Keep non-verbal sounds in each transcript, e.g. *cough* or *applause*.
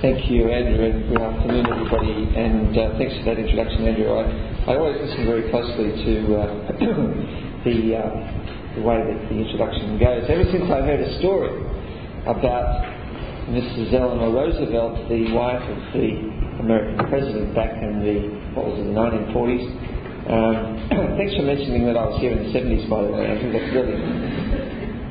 Thank you, Andrew, and good afternoon, everybody. And uh, thanks for that introduction, Andrew. I, I always listen very closely to uh, *coughs* the, uh, the way that the introduction goes. Ever since I heard a story about Mrs. Eleanor Roosevelt, the wife of the American president back in the what was it, the 1940s. Um, *coughs* thanks for mentioning that I was here in the 70s, by the way, Andrew. That's really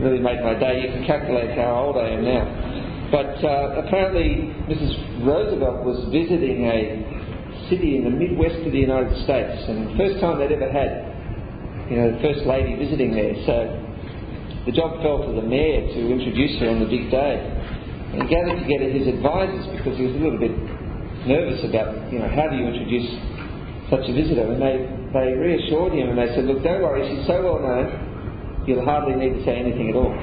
really made my day. You can calculate how old I am now. But uh, apparently, Mrs. Roosevelt was visiting a city in the Midwest of the United States, and the first time they'd ever had, you know, the first lady visiting there. So the job fell to the mayor to introduce her on the big day. And he gathered together his advisors because he was a little bit nervous about, you know, how do you introduce such a visitor? And they, they reassured him and they said, look, don't worry, she's so well known, you'll hardly need to say anything at all.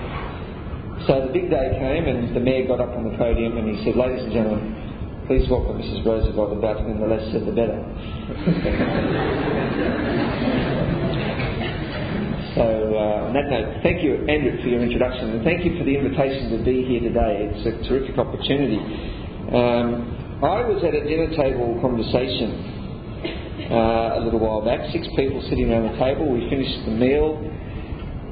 So the big day came, and the mayor got up on the podium and he said, Ladies and gentlemen, please welcome Mrs. Roosevelt about whom the less said the better. so, uh, on that note, thank you, Andrew, for your introduction, and thank you for the invitation to be here today. It's a terrific opportunity. Um, I was at a dinner table conversation uh, a little while back, six people sitting around the table. We finished the meal.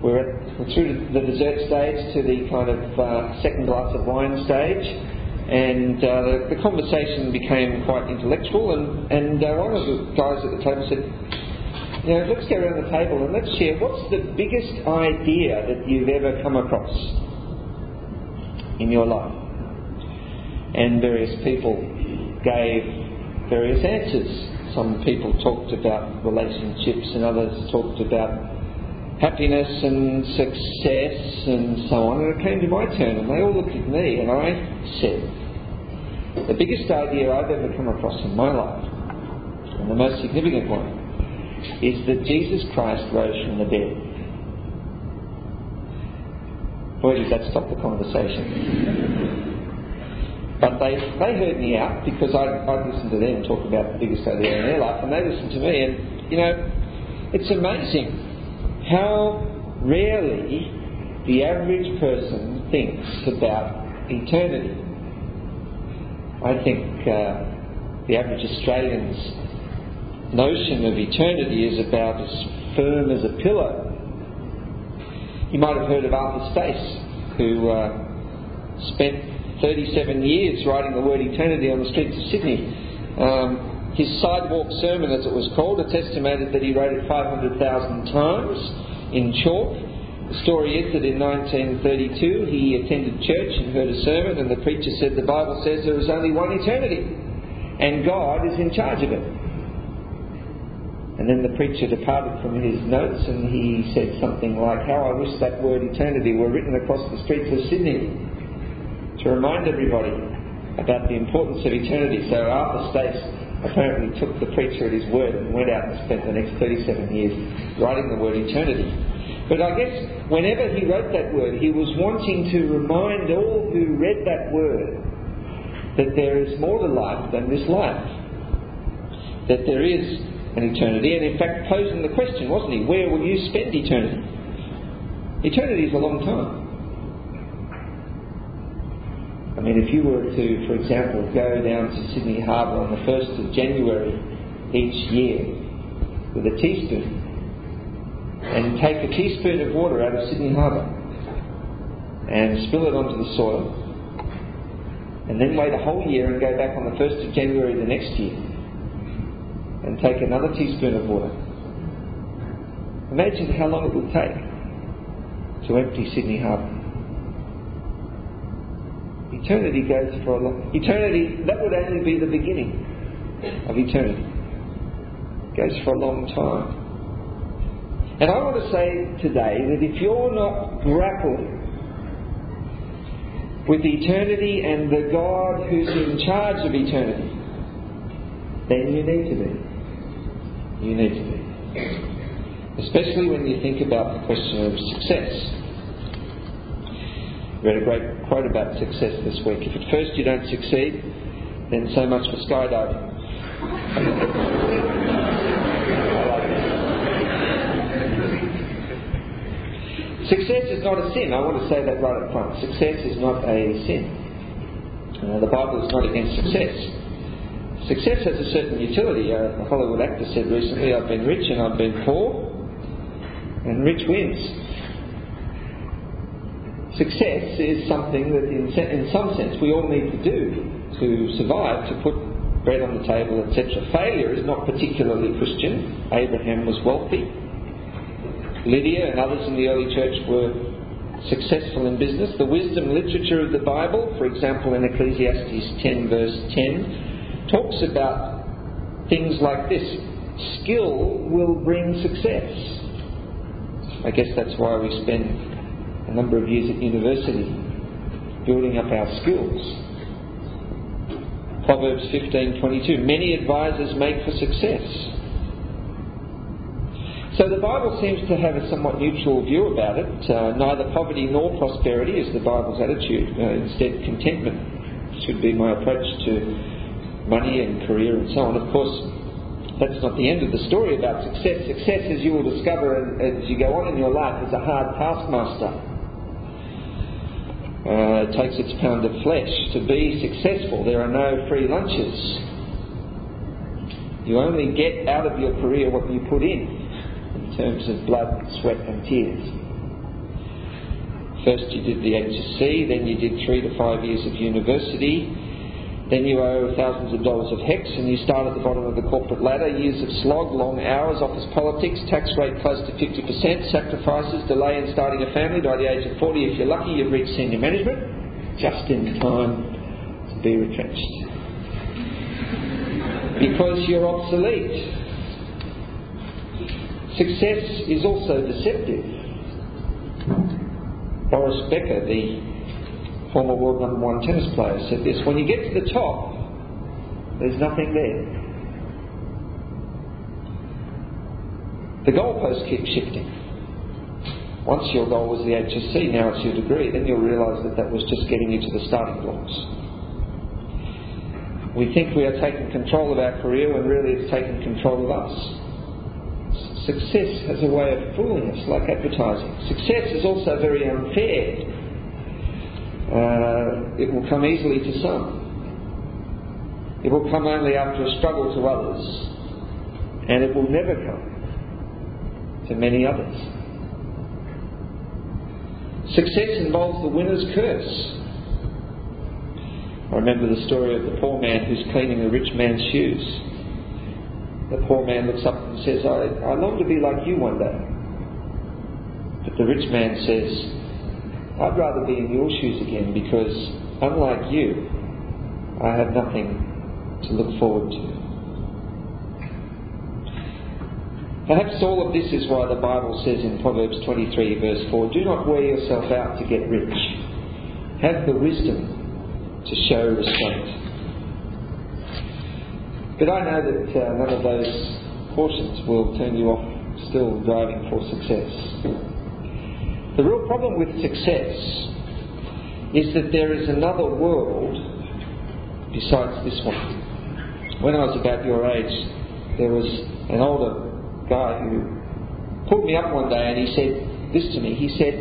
We're, through the dessert stage to the kind of uh, second glass of wine stage, and uh, the, the, conversation became quite intellectual. And, and uh, one of the guys at the table said, "You know, let's go around the table and let's share what's the biggest idea that you've ever come across in your life." And various people gave various answers. Some people talked about relationships, and others talked about happiness and success and so on. And it came to my turn, and they all looked at me, and I said, The biggest idea I've ever come across in my life, and the most significant one, is that Jesus Christ rose from the dead. Boy, did that stop the conversation. But they, they heard me out because I'd, I'd listened to them talk about the biggest idea in their life, and they listened to me. And, you know, it's amazing how rarely the average person thinks about eternity. I think uh, the average Australian's notion of eternity is about as firm as a pillow. You might have heard of Arthur Stace, who uh, spent 37 years writing the word eternity on the streets of Sydney. Um, his sidewalk sermon, as it was called, it's estimated that he wrote it 500,000 times in chalk. The story is that in 1932 he attended church and heard a sermon, and the preacher said, The Bible says there is only one eternity, and God is in charge of it. And then the preacher departed from his notes and he said something like, How I wish that word eternity were written across the streets of Sydney to remind everybody about the importance of eternity. So Arthur Stace apparently took the preacher at his word and went out and spent the next 37 years writing the word eternity. But I guess whenever he wrote that word, he was wanting to remind all who read that word that there is more to life than this life. That there is an eternity, and in fact, posing the question, wasn't he? Where will you spend eternity? Eternity is a long time. I mean, if you were to, for example, go down to Sydney Harbour on the 1st of January each year with a teaspoon and take a teaspoon of water out of Sydney Harbour and spill it onto the soil and then wait a whole year and go back on the 1st of January the next year and take another teaspoon of water. Imagine how long it would take to empty Sydney Harbour. Eternity goes for a long eternity that would only be the beginning of eternity. It goes for a long time. And I want to say today that if you're not grappling with eternity and the God who's in charge of eternity, then you need to be. You need to be. Especially when you think about the question of success read a great quote about success this week. If at first you don't succeed, then so much for skydiving. Success is not a sin. I want to say that right up front. Success is not a sin. Uh, the Bible is not against success. Success has a certain utility. Uh, a Hollywood actor said recently, I've been rich and I've been poor, and rich wins. Success is something that, in, in some sense, we all need to do to survive, to put bread on the table, etc. Failure is not particularly Christian. Abraham was wealthy. Lydia and others in the early church were successful in business. The wisdom literature of the Bible, for example in Ecclesiastes 10, verse 10, talks about things like this skill will bring success. I guess that's why we spend number of years at university building up our skills. Proverbs 15:22 Many advisers make for success. So the Bible seems to have a somewhat neutral view about it. Uh, neither poverty nor prosperity is the Bible's attitude. Uh, instead, contentment should be my approach to money and career and so on. Of course, that's not the end of the story about success. Success, as you will discover as you go on in your life, is a hard taskmaster uh, takes its pound of flesh. To be successful, there are no free lunches. You only get out of your career what you put in, in terms of blood, sweat, and tears. First, you did the HSC, then you did three to five years of university, then you owe thousands of dollars of HECS and you start at the bottom of the corporate ladder. Years of slog, long hours, office politics, tax rate close to 50%, sacrifices, delay in starting a family. By the age of 40, if you're lucky, you've reached senior management, just in time to be retrenched. Because you're obsolete. Success is also deceptive. Boris Becker, the former world number one tennis player, said this when you get to the top, there's nothing there. The goalposts keep shifting. Once your goal was the HSC, now it's your degree, then you'll realise that that was just getting you to the starting blocks. We think we are taking control of our career when really it's taking control of us. Success has a way of fooling us, like advertising. Success is also very unfair uh, it will come easily to some. It will come only after a struggle to others, and it will never come to many others. Success involves the winner's curse. I remember the story of the poor man who's cleaning the rich man's shoes. The poor man looks up and says, I, I long to be like you one day. But the rich man says, I'd rather be in your shoes again because, unlike you, I have nothing to look forward to. Perhaps all of this is why the Bible says in Proverbs 23, verse 4 Do not wear yourself out to get rich. Have the wisdom to show restraint. But I know that uh, none of those cautions will turn you off still driving for success. The real problem with success is that there is another world besides this one. When I was about your age, there was an older guy who pulled me up one day and he said this to me. He said,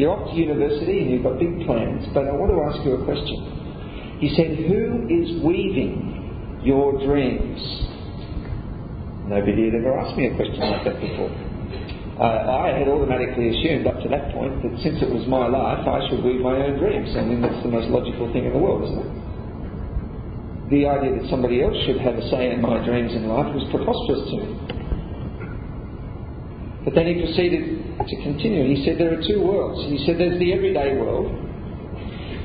You're off to university and you've got big plans, but I want to ask you a question. He said, Who is weaving your dreams? Nobody had ever asked me a question like that before Uh, I had automatically assumed up to that point that since it was my life, I should weave my own dreams. I mean, that's the most logical thing in the world, isn't it? The idea that somebody else should have a say in my dreams in life was preposterous to me. But then he proceeded to continue. He said there are two worlds. He said there's the everyday world,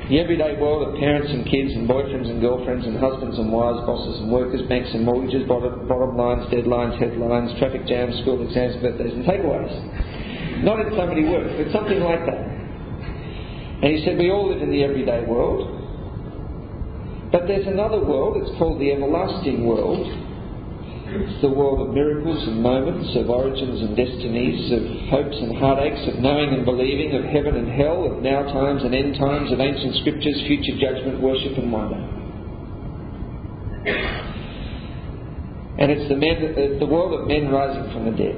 the everyday world of parents and kids and boyfriends and girlfriends and husbands and wives, bosses and workers, banks and mortgages, bottom, lines, deadlines, headlines, traffic jams, school exams, birthdays and takeaways. Not in so many words, but something like that. And he said we all live in the everyday world. But there's another world, it's called the everlasting world, it's the world of miracles and moments, of origins and destinies, of hopes and heartaches, of knowing and believing, of heaven and hell, of now times and end times, of ancient scriptures, future judgment, worship and wonder. And it's the, men, uh, the world of men rising from the dead.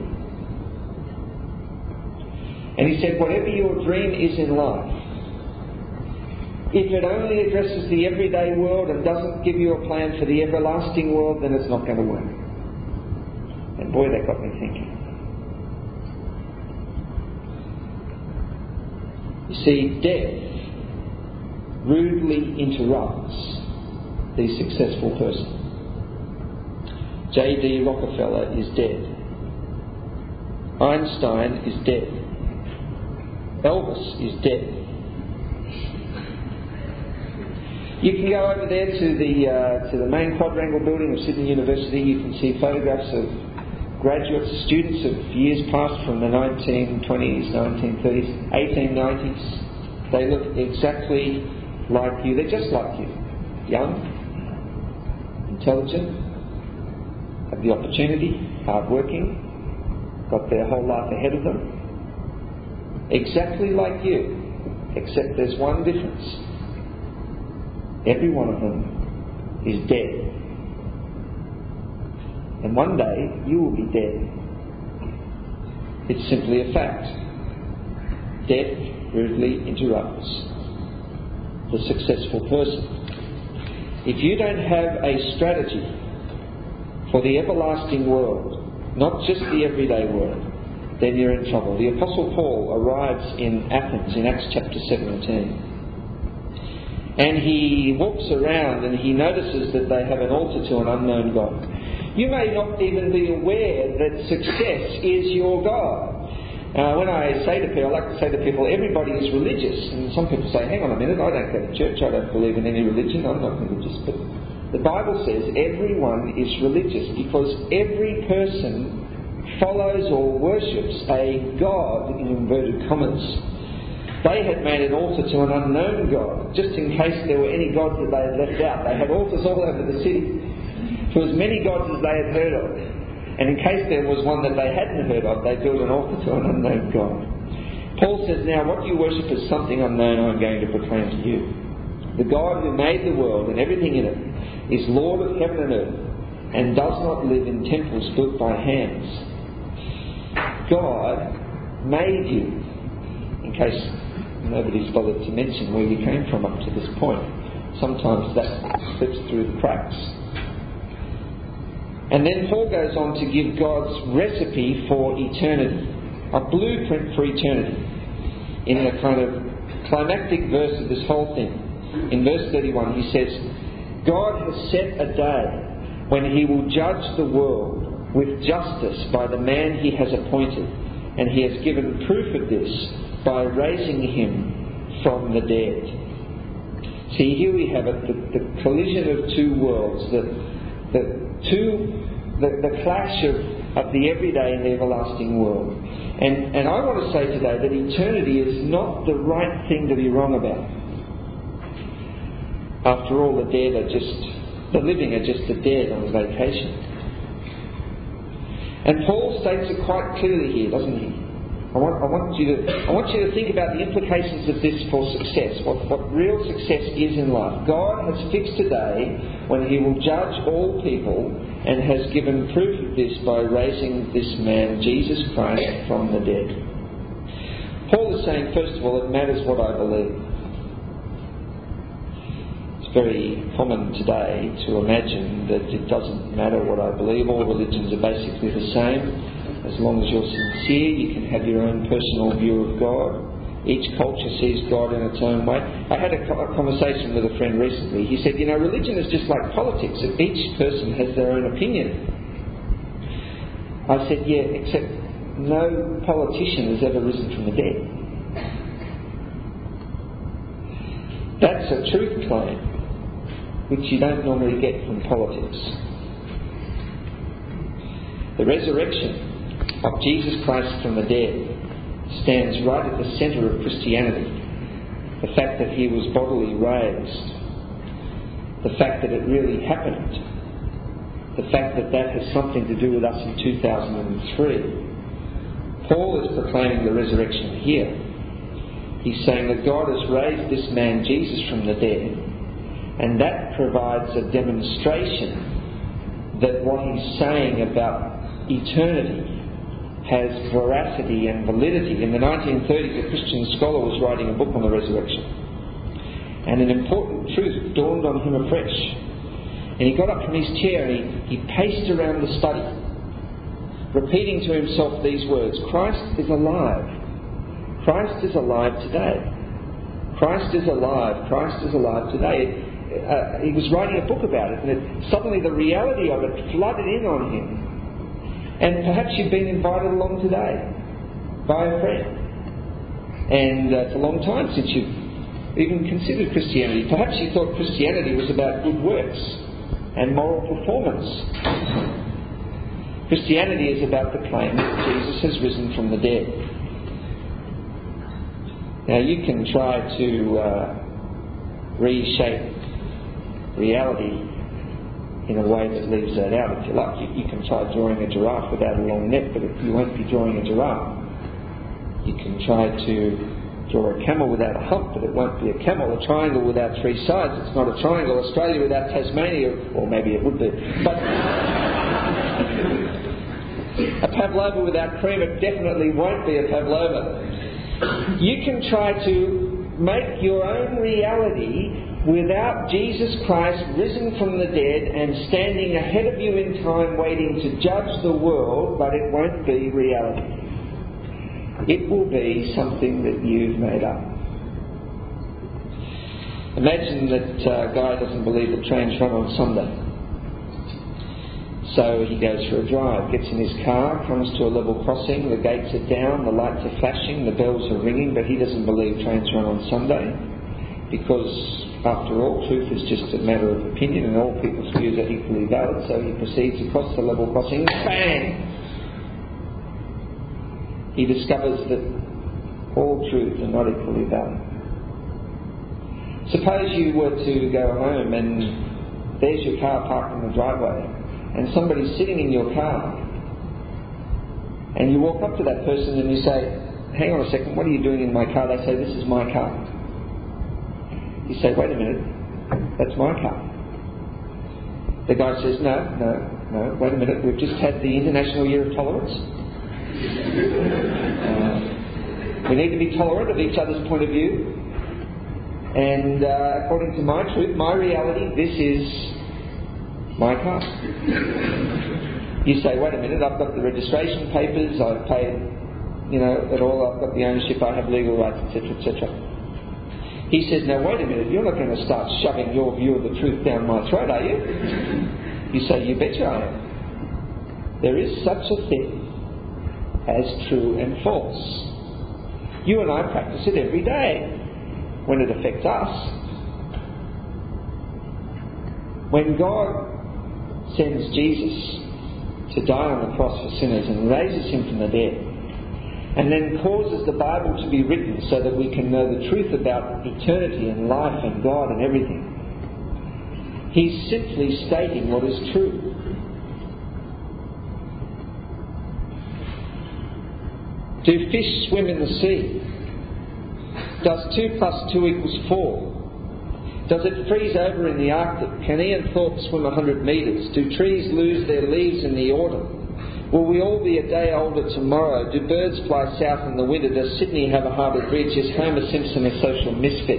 And he said, whatever your dream is in life, If it only addresses the everyday world and doesn't give you a plan for the everlasting world, then it's not going to work. And boy, that got me thinking. You see, death rudely interrupts the successful person. J.D. Rockefeller is dead. Einstein is dead. Elvis is dead. You can go over there to the uh, to the main quadrangle building of Sydney University. You can see photographs of graduates, students of years past from the 1920s, 1930s, 1890s. They look exactly like you. They're just like you. Young, intelligent, have the opportunity, hardworking, got their whole life ahead of them. Exactly like you, except there's one difference Every one of them is dead. And one day you will be dead. It's simply a fact. Death rudely interrupts the successful person. If you don't have a strategy for the everlasting world, not just the everyday world, then you're in trouble. The Apostle Paul arrives in Athens in Acts chapter 17 and he walks around and he notices that they have an altar to an unknown God. You may not even be aware that success is your God. Uh, when I say to people, I like to say to people, everybody is religious. And some people say, hang on a minute, I don't go to church, I don't believe in any religion, I'm not religious. But the Bible says everyone is religious because every person follows or worships a God, in inverted commas. They had made an altar to an unknown God, just in case there were any gods that they had left out. They had altars all over the city for as many gods as they had heard of. And in case there was one that they hadn't heard of, they built an altar to an unknown God. Paul says, Now what you worship is something unknown I'm going to proclaim to you. The God who made the world and everything in it is Lord of heaven and earth and does not live in temples built by hands. God made you. In case nobody's bothered to mention where you came from up to this point. Sometimes that slips through the cracks. And then Paul goes on to give God's recipe for eternity, a blueprint for eternity, in a kind of climactic verse of this whole thing. In verse 31, he says, God has set a day when he will judge the world with justice by the man he has appointed, and he has given proof of this by raising him from the dead. See, here we have it, the, the collision of two worlds, the, the, two, the, the clash of, of the everyday and the everlasting world. And, and I want to say today that eternity is not the right thing to be wrong about. After all, the dead are just, the living are just the dead on vacation. And Paul states it quite clearly here, doesn't he? I want, I want, you to, I want you to think about the implications of this for success, what, what real success is in life. God has fixed a day when He will judge all people and has given proof of this by raising this man, Jesus Christ, from the dead. Paul is saying, first of all, it matters what I believe. It's very common today to imagine that it doesn't matter what I believe, all religions are basically the same as long as you're sincere, you can have your own personal view of God. Each culture sees God in its own way. I had a, conversation with a friend recently. He said, You know, religion is just like politics. Each person has their own opinion. I said, Yeah, except no politician has ever risen from the dead. That's a truth claim which you don't normally get from politics. The resurrection of Jesus Christ from the dead stands right at the centre of Christianity. The fact that he was bodily raised, the fact that it really happened, the fact that that has something to do with us in 2003. Paul is proclaiming the resurrection here. He's saying that God has raised this man Jesus from the dead, and that provides a demonstration that what he's saying about eternity has veracity and validity. In the 1930s, a Christian scholar was writing a book on the resurrection. And an important truth dawned on him afresh. And he got up from his chair and he, he paced around the study, repeating to himself these words Christ is alive. Christ is alive today. Christ is alive. Christ is alive today. Uh, he was writing a book about it, and it, suddenly the reality of it flooded in on him. And perhaps you've been invited along today by a friend. And uh, it's a long time since you've even considered Christianity. Perhaps you thought Christianity was about good works and moral performance. Christianity is about the claim that Jesus has risen from the dead. Now, you can try to uh, reshape reality in a way that leaves that out, if you like. You, you, can try drawing a giraffe without a long neck, but you won't be drawing a giraffe. You can try to draw a camel without a hump, but it won't be a camel. A triangle without three sides, it's not a triangle. Australia without Tasmania, or maybe it would be. But *laughs* a pavlova without cream, it definitely won't be a pavlova. You can try to make your own reality without Jesus Christ risen from the dead and standing ahead of you in time waiting to judge the world, but it won't be reality. It will be something that you've made up. Imagine that uh, guy doesn't believe that trains run on Sunday. So he goes for a drive, gets in his car, comes to a level crossing, the gates are down, the lights are flashing, the bells are ringing, but he doesn't believe trains run on Sunday because, after all, truth is just a matter of opinion and all people's views are equally valid. So he proceeds across the level crossing, bang! he discovers that all truths are not equally valid. Suppose you were to go home and there's your car parked in the driveway and somebody's sitting in your car and you walk up to that person and you say, hang on a second, what are you doing in my car? They say, this is my car. You say, wait a minute, that's my car. The guy says, no, no, no, wait a minute, we've just had the International Year of Tolerance. *laughs* Uh, we need to be tolerant of each other's point of view. And uh, according to my truth, my reality, this is my car. You say, wait a minute, I've got the registration papers, I've paid, you know, it all, I've got the ownership, I have legal rights, etc., etc. He says, now wait a minute, you're not going to start shoving your view of the truth down my throat, are you? You say, you betcha I am. There is such a thing as true and false. You and I practice it every day when it affects us. When God sends Jesus to die on the cross for sinners and raises him from the dead, and then causes the Bible to be written so that we can know the truth about eternity and life and God and everything, he's simply stating what is true. Do fish swim in the sea? Does 2 plus 2 equals 4? Does it freeze over in the Arctic? Can Ian Thorpe swim 100 metres? Do trees lose their leaves in the autumn? Will we all be a day older tomorrow? Do birds fly south in the winter? Does Sydney have a harbour bridge? Is Homer Simpson a social misfit?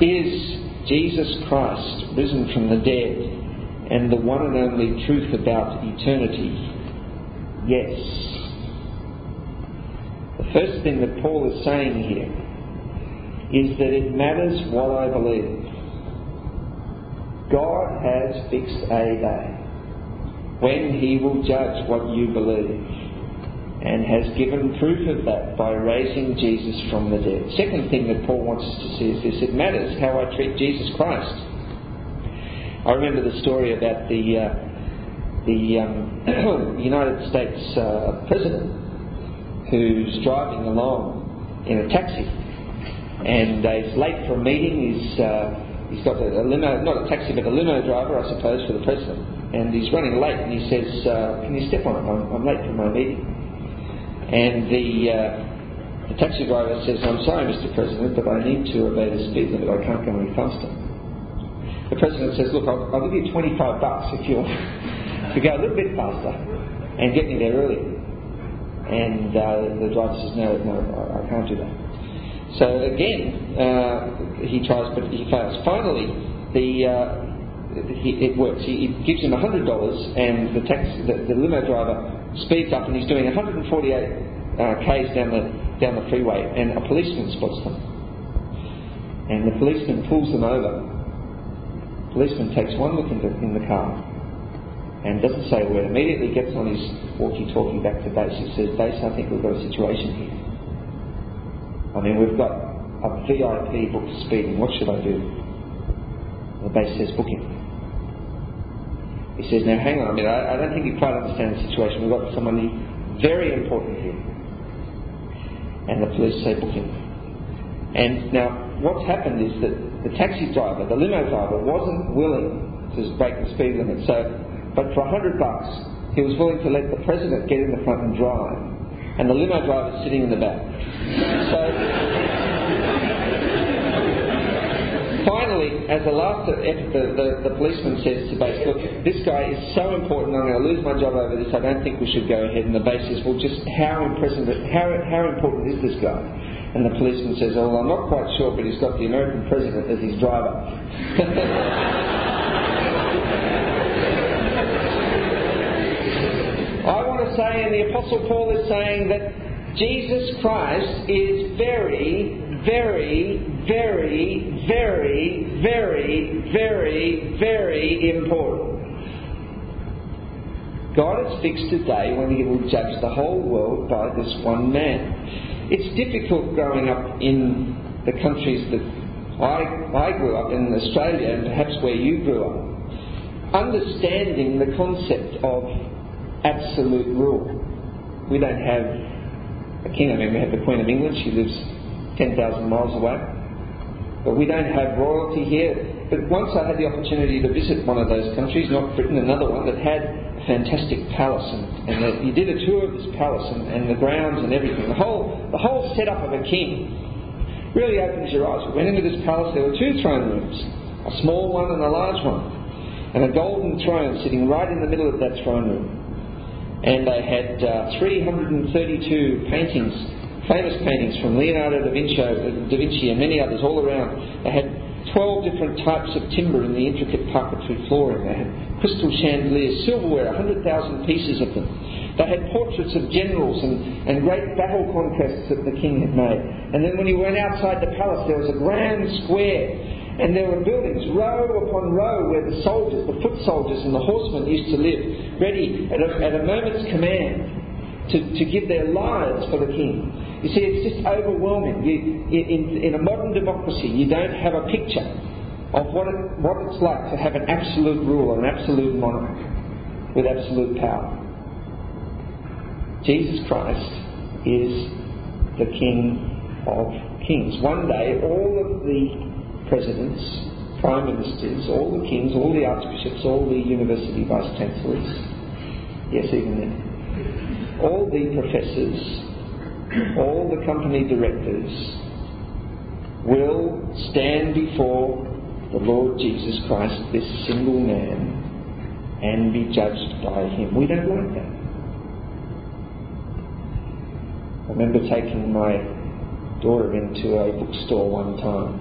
Is Jesus Christ risen from the dead and the one and only truth about eternity? Yes. The first thing that Paul is saying here is that it matters what I believe. God has fixed a day when he will judge what you believe and has given proof of that by raising Jesus from the dead. Second thing that Paul wants us to see is this it matters how I treat Jesus Christ. I remember the story about the, uh, the um, *clears throat* United States uh, President who's driving along in a taxi and uh, he's late for a meeting. He's, uh, he's got a, a, limo, not a taxi, but a limo driver, I suppose, for the president. And he's running late and he says, uh, Can you step on it? I'm, I'm late for my meeting. And the, uh, the taxi driver says, I'm sorry, Mr. President, but I need to obey the speed limit. I can't go any faster. The president says, Look, I'll, I'll give you 25 bucks if you'll *laughs* to go a little bit faster and get me there early. And uh, the driver says, no, no, I, I can't do that. So again, uh, he tries, but he fails. Finally, the uh, he, it works. He, he, gives him $100, and the, tax, the, the, limo driver speeds up, and he's doing 148 uh, k's down the down the freeway, and a policeman spots them, and the policeman pulls them over. The policeman takes one look in the, in the car, and doesn't say a word. Immediately gets on his walkie-talkie back to base. He says, "Base, I think we've got a situation here." I mean, we've got a VIP booked speeding. What should I do? The base says book him. He says, now hang on a minute, I, I don't think you quite understand the situation. We've got someone very important here. And the police say book him. And now what's happened is that the taxi driver, the limo driver, wasn't willing to break the speed limit. So, but for a hundred bucks, he was willing to let the president get in the front and drive and the limo driver sitting in the back. So, finally, as the last effort, the, the, the, policeman says to base, look, this guy is so important, I'm going to lose my job over this, I don't think we should go ahead. And the base says, well, just how, how, how important is this guy? And the policeman says, well, I'm not quite sure, but he's got the American president as his driver. *laughs* I want to say, and the Apostle Paul is saying that Jesus Christ is very, very, very, very, very, very, very important. God has fixed a day when He will judge the whole world by this one man. It's difficult growing up in the countries that I, I grew up in Australia and perhaps where you grew up, understanding the concept of absolute rule. We don't have a king. I mean, we have the Queen of England. She lives 10,000 miles away. But we don't have royalty here. But once I had the opportunity to visit one of those countries, not Britain, another one that had a fantastic palace, and, and the, you did a tour of this palace and, and the grounds and everything. The whole, the whole setup of a king really opens your eyes. We went into this palace. There were two throne rooms, a small one and a large one, and a golden throne sitting right in the middle of that throne room and they had uh, 332 paintings, famous paintings from Leonardo da Vinci, uh, da Vinci and many others all around. They had 12 different types of timber in the intricate parquetry flooring. They had crystal chandeliers, silverware, 100,000 pieces of them. They had portraits of generals and, and great battle conquests that the king had made. And then when you went outside the palace, there was a grand square and there were buildings, row upon row, where the soldiers, the foot soldiers and the horsemen used to live, ready at a, at a moment's command to, to give their lives for the king. You see, it's just overwhelming. You, in, in a modern democracy, you don't have a picture of what, it, what it's like to have an absolute ruler, an absolute monarch with absolute power. Jesus Christ is the King of Kings. One day, all of the presidents, prime ministers, all the kings, all the archbishops, all the university vice chancellors, yes, even then, all the professors, all the company directors will stand before the Lord Jesus Christ, this single man, and be judged by him. We don't like that. I remember taking my daughter into a bookstore one time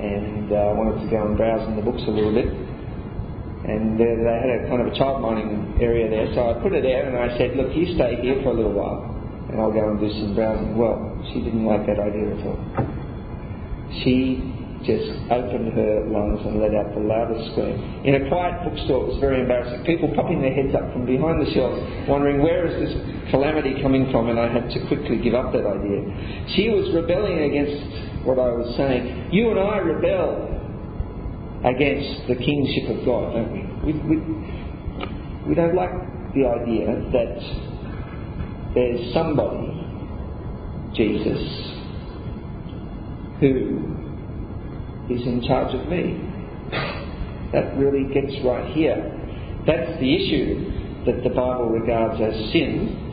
and uh, wanted to go and browse in the books a little bit. And they had a kind of a child mining area there, so I put her there and I said, look, you stay here for a little while and I'll go and do some browsing. Well, she didn't like that idea at all. She just opened her lungs and let out the loudest scream. In a quiet bookstore, it was very embarrassing. People popping their heads up from behind the shelves, wondering where is this calamity coming from, and I had to quickly give up that idea. She was rebelling against what I was saying. You and I rebel against the kingship of God, don't we? We, we, we don't like the idea that there's somebody, Jesus, who is in charge of me. That really gets right here. That's the issue that the Bible regards as sin.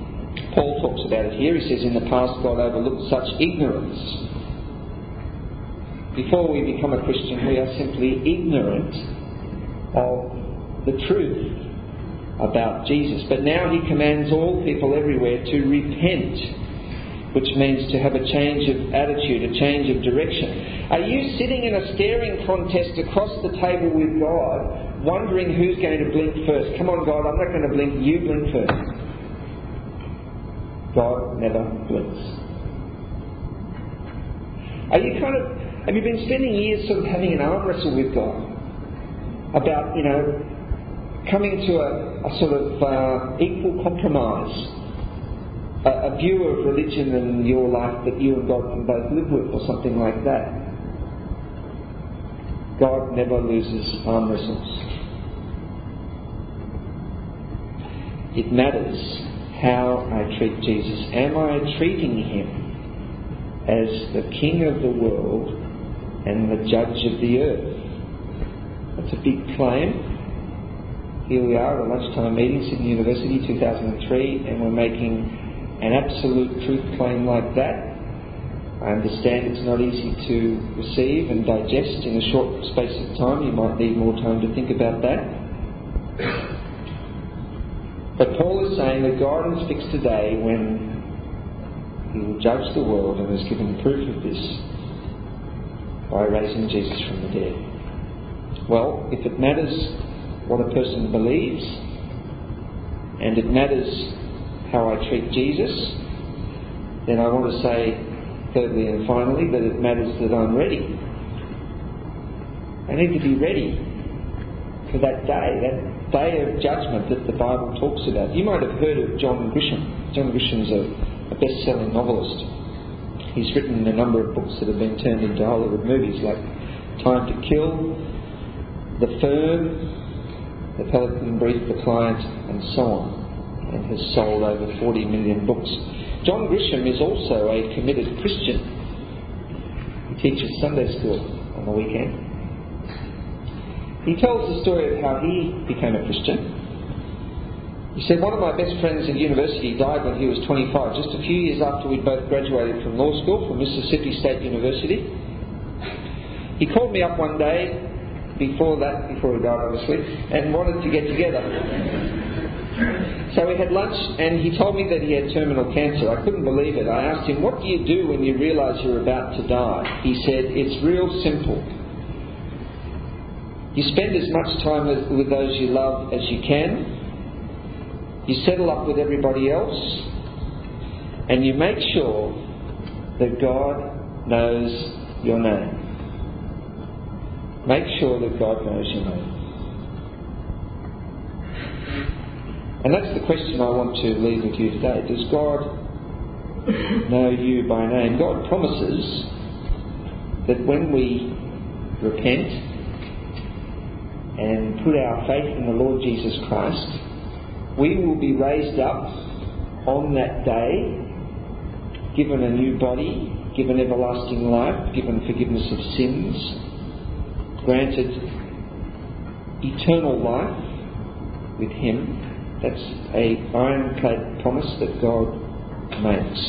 Paul talks about it here. He says, In the past, God overlooked such ignorance before we become a Christian, we are simply ignorant of the truth about Jesus. But now he commands all people everywhere to repent which means to have a change of attitude, a change of direction. Are you sitting in a staring contest across the table with God, wondering who's going to blink first? Come on, God, I'm not going to blink, you blink first. God never blinks. Are you kind of, have you been spending years sort of having an arm wrestle with God about, you know, coming to a, a sort of uh, equal compromise a, a view of religion in your life that you and God can both live with, or something like that. God never loses arm wrestles. It matters how I treat Jesus. Am I treating him as the King of the world and the Judge of the earth? That's a big claim. Here we are at a lunchtime meeting, Sydney University, 2003, and we're making an absolute truth claim like that. I understand it's not easy to receive and digest in a short space of time. You might need more time to think about that. But Paul is saying that God is fixed today when he will judge the world and has given proof of this by raising Jesus from the dead. Well, if it matters what a person believes, and it matters how I treat Jesus, then I want to say, thirdly and finally, that it matters that I'm ready. I need to be ready for that day, that day of judgment that the Bible talks about. You might have heard of John Grisham. John Grisham's a, a best selling novelist. He's written a number of books that have been turned into Hollywood movies like Time to Kill, The Firm, The Pelican Brief, The Client, and so on and has sold over 40 million books. John Grisham is also a committed Christian. He teaches Sunday school on the weekend. He tells the story of how he became a Christian. He said, One of my best friends at university died when he was 25, just a few years after we'd both graduated from law school from Mississippi State University. He called me up one day, before that, before he died obviously, and wanted to get together. So we had lunch, and he told me that he had terminal cancer. I couldn't believe it. I asked him, What do you do when you realise you're about to die? He said, It's real simple. You spend as much time with, with those you love as you can. You settle up with everybody else. And you make sure that God knows your name. Make sure that God knows your name. And that's the question I want to leave with you today. Does God know you by name? God promises that when we repent and put our faith in the Lord Jesus Christ, we will be raised up on that day, given a new body, given everlasting life, given forgiveness of sins, granted eternal life with Him that's a ironclad promise that God makes.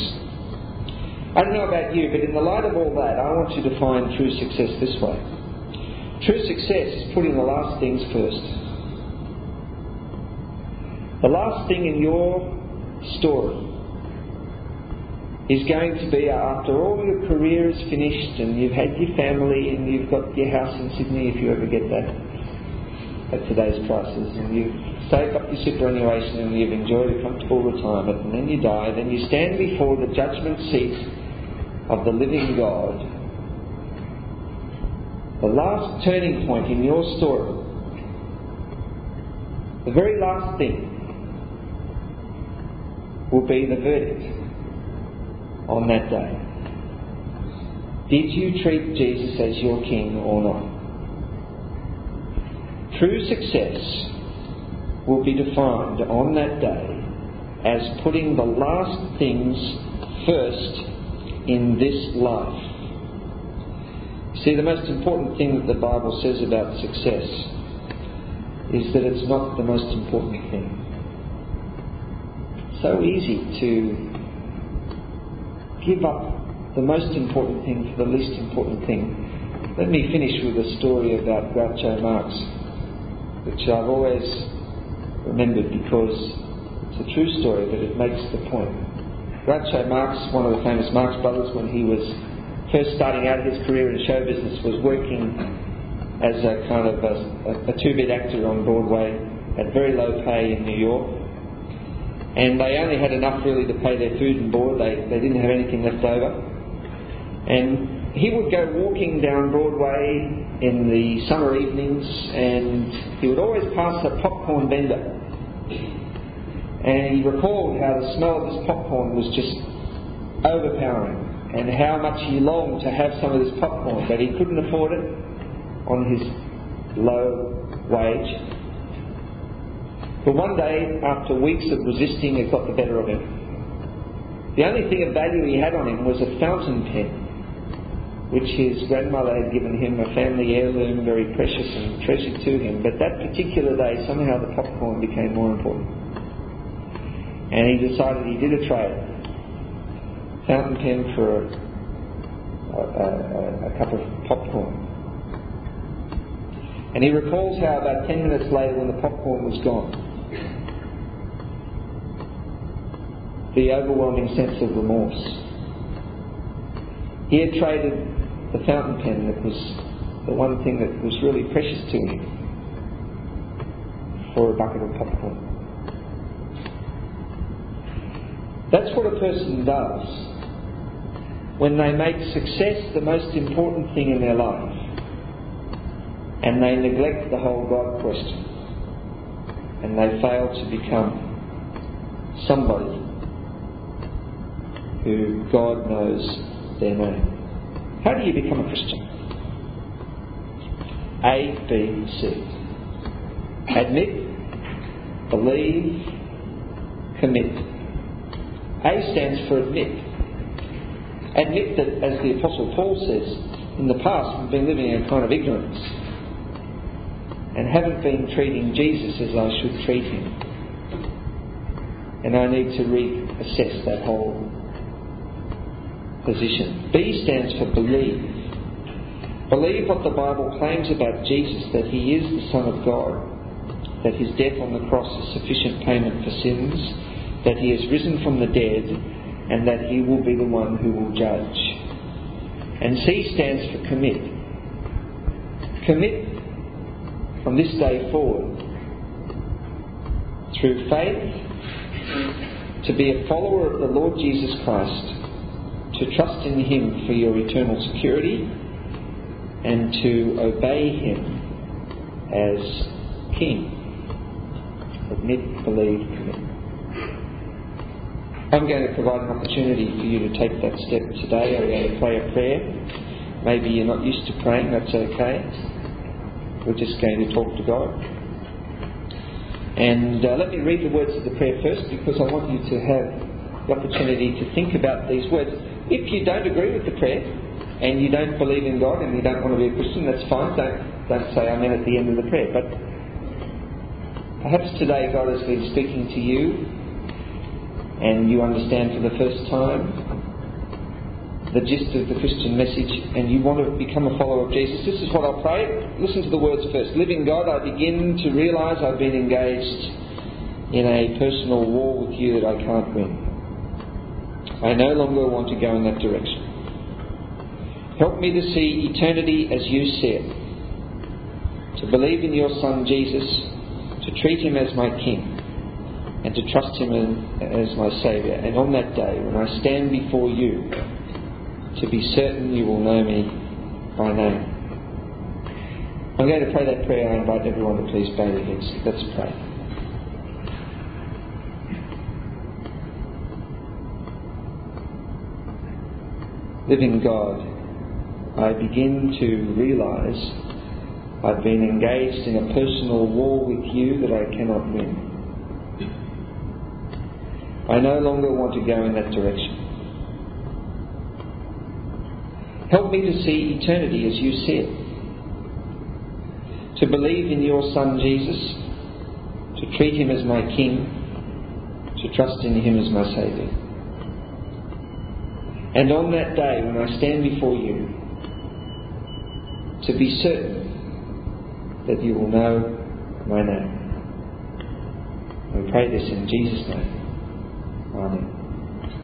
I don't know about you, but in the light of all that, I want you to find true success this way. True success is putting the last things first. The last thing in your story is going to be after all your career is finished and you've had your family and you've got your house in Sydney if you ever get that at today's prices and you've saved up your superannuation and you've enjoyed a comfortable retirement, and then you die, then you stand before the judgment seat of the living God. The last turning point in your story, the very last thing, will be the verdict on that day. Did you treat Jesus as your king or not? True success will be defined on that day as putting the last things first in this life. See, the most important thing that the Bible says about success is that it's not the most important thing. So easy to give up the most important thing for the least important thing. Let me finish with a story about Groucho Marx, which I've always remembered because it's a true story, but it makes the point. Groucho Marx, one of the famous Marx brothers, when he was first starting out his career in show business, was working as a kind of a, a two-bit actor on Broadway at very low pay in New York. And they only had enough really to pay their food and board. They, they didn't have anything left over. And he would go walking down Broadway in the summer evenings and he would always pass a popcorn vendor. And he recalled how the smell of this popcorn was just overpowering and how much he longed to have some of this popcorn, but he couldn't afford it on his low wage. But one day, after weeks of resisting, it got the better of him. The only thing of value he had on him was a fountain pen, which his grandmother had given him, a family heirloom, very precious and treasured to him. But that particular day, somehow the popcorn became more important. And he decided he did a trade. Fountain pen for a, a, a, a cup of popcorn. And he recalls how about 10 minutes later, when the popcorn was gone, the overwhelming sense of remorse. He had traded the fountain pen that was the one thing that was really precious to him for a bucket of popcorn. That's what a person does when they make success the most important thing in their life and they neglect the whole God question and they fail to become somebody who God knows their name. How do you become a Christian? A, B, C. Admit, believe, commit. A stands for admit. Admit that, as the Apostle Paul says, in the past we've been living in a kind of ignorance and haven't been treating Jesus as I should treat him. And I need to reassess that whole position. B stands for believe. Believe what the Bible claims about Jesus that he is the Son of God, that his death on the cross is sufficient payment for sins, that he has risen from the dead, and that he will be the one who will judge. And C stands for commit. Commit from this day forward through faith to be a follower of the Lord Jesus Christ, to trust in Him for your eternal security, and to obey Him as King. Admit, believe, commit. I'm going to provide an opportunity for you to take that step today. I'm going to pray a prayer. Maybe you're not used to praying, that's okay. We're just going to talk to God. And uh, let me read the words of the prayer first because I want you to have the opportunity to think about these words. If you don't agree with the prayer and you don't believe in God and you don't want to be a Christian, that's fine. Don't, don't say Amen at the end of the prayer. But perhaps today God has been speaking to you and you understand for the first time the gist of the Christian message and you want to become a follower of Jesus, this is what I'll pray. Listen to the words first. Living God, I begin to realize I've been engaged in a personal war with you that I can't win. I no longer want to go in that direction. Help me to see eternity as you see it, to believe in your Son Jesus, to treat him as my King, and to trust him as my Saviour. And on that day, when I stand before you, to be certain you will know me by name. I'm going to pray that prayer. I invite everyone to please bow their heads. Let's pray. Living God, I begin to realize I've been engaged in a personal war with you that I cannot win. I no longer want to go in that direction. Help me to see eternity as you see it. To believe in your Son Jesus, to treat him as my King, to trust in him as my Saviour. And on that day when I stand before you, to be certain that you will know my name. We pray this in Jesus' name. Amen.